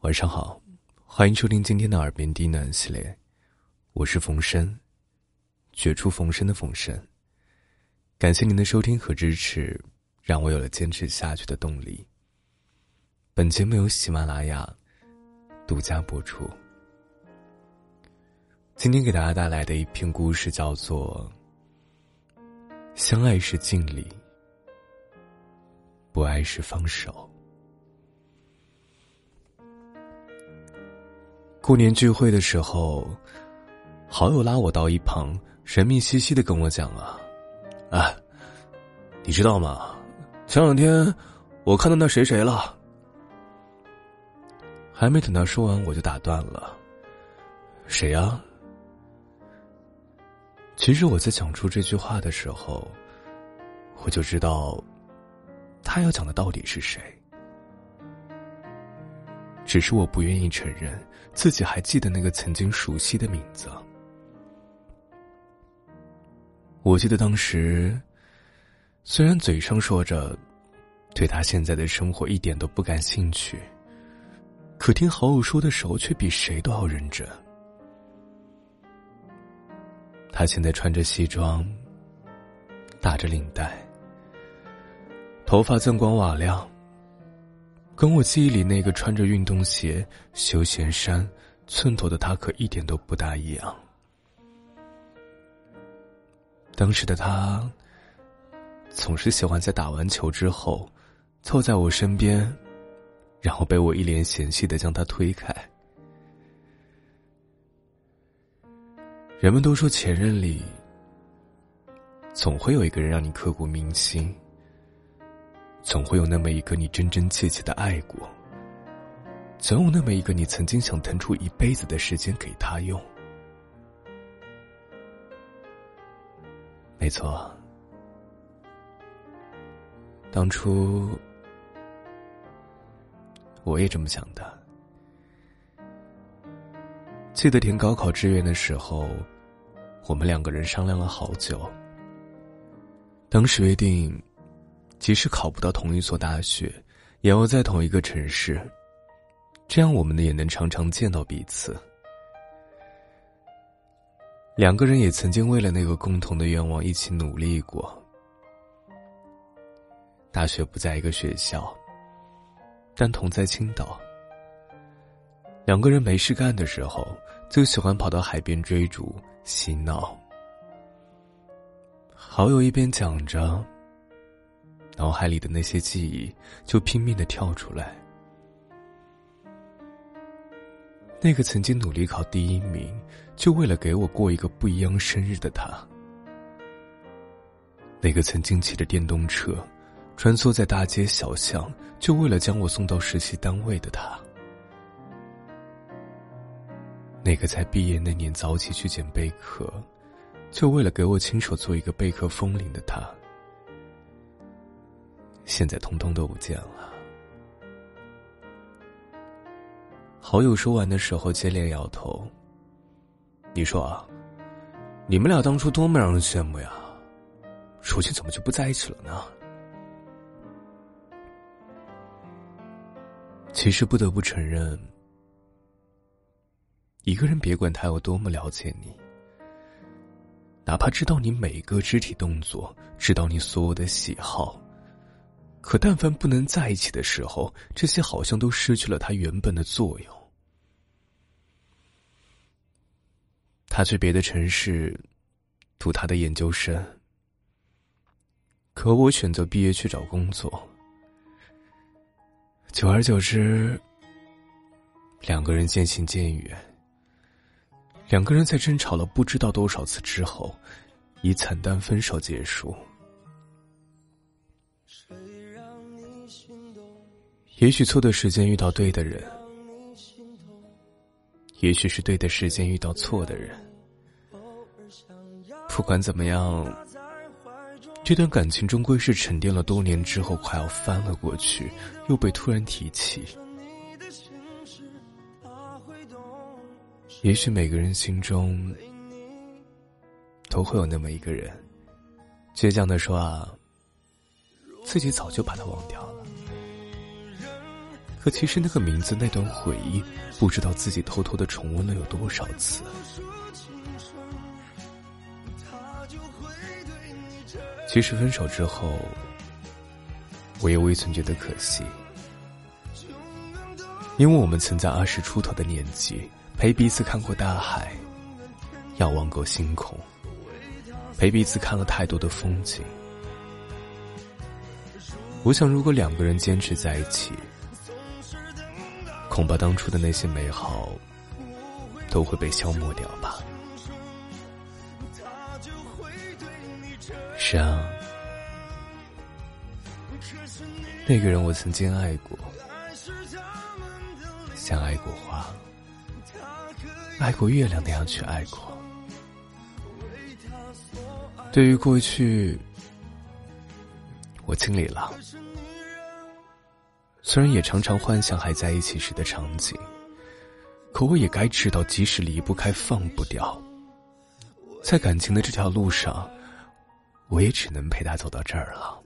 晚上好，欢迎收听今天的耳边低喃系列，我是冯生，绝处逢生的冯生。感谢您的收听和支持，让我有了坚持下去的动力。本节目由喜马拉雅独家播出。今天给大家带来的一篇故事叫做《相爱是尽力，不爱是放手》。过年聚会的时候，好友拉我到一旁，神秘兮兮的跟我讲啊，啊，你知道吗？前两天我看到那谁谁了。还没等他说完，我就打断了。谁呀？其实我在讲出这句话的时候，我就知道，他要讲的到底是谁。只是我不愿意承认自己还记得那个曾经熟悉的名字。我记得当时，虽然嘴上说着对他现在的生活一点都不感兴趣，可听好友说的时候却比谁都要认真。他现在穿着西装，打着领带，头发锃光瓦亮。跟我记忆里那个穿着运动鞋、休闲衫、寸头的他可一点都不大一样。当时的他，总是喜欢在打完球之后，凑在我身边，然后被我一脸嫌弃的将他推开。人们都说前任里，总会有一个人让你刻骨铭心。总会有那么一个你真真切切的爱过，总有那么一个你曾经想腾出一辈子的时间给他用。没错，当初我也这么想的。记得填高考志愿的时候，我们两个人商量了好久，当时约定。即使考不到同一所大学，也要在同一个城市，这样我们呢也能常常见到彼此。两个人也曾经为了那个共同的愿望一起努力过。大学不在一个学校，但同在青岛。两个人没事干的时候，就喜欢跑到海边追逐、嬉闹。好友一边讲着。脑海里的那些记忆就拼命的跳出来。那个曾经努力考第一名，就为了给我过一个不一样生日的他；那个曾经骑着电动车，穿梭在大街小巷，就为了将我送到实习单位的他；那个在毕业那年早起去捡贝壳，就为了给我亲手做一个贝壳风铃的他。现在通通都不见了。好友说完的时候，接连摇头。你说啊，你们俩当初多么让人羡慕呀！如今怎么就不在一起了呢？其实不得不承认，一个人别管他有多么了解你，哪怕知道你每个肢体动作，知道你所有的喜好。可但凡不能在一起的时候，这些好像都失去了它原本的作用。他去别的城市读他的研究生，可我选择毕业去找工作。久而久之，两个人渐行渐远。两个人在争吵了不知道多少次之后，以惨淡分手结束。也许错的时间遇到对的人，也许是对的时间遇到错的人。不管怎么样，这段感情终归是沉淀了多年之后，快要翻了过去，又被突然提起。也许每个人心中都会有那么一个人，倔强的说啊，自己早就把他忘掉了。可其实那个名字、那段回忆，不知道自己偷偷的重温了有多少次。其实分手之后，我也未曾觉得可惜，因为我们曾在二十出头的年纪，陪彼此看过大海，仰望过星空，陪彼此看了太多的风景。我想，如果两个人坚持在一起，恐怕当初的那些美好都会被消磨掉吧。是啊，那个人我曾经爱过，像爱过花，爱过月亮那样去爱过。对于过去，我尽力了。虽然也常常幻想还在一起时的场景，可我也该知道，即使离不开、放不掉，在感情的这条路上，我也只能陪他走到这儿了。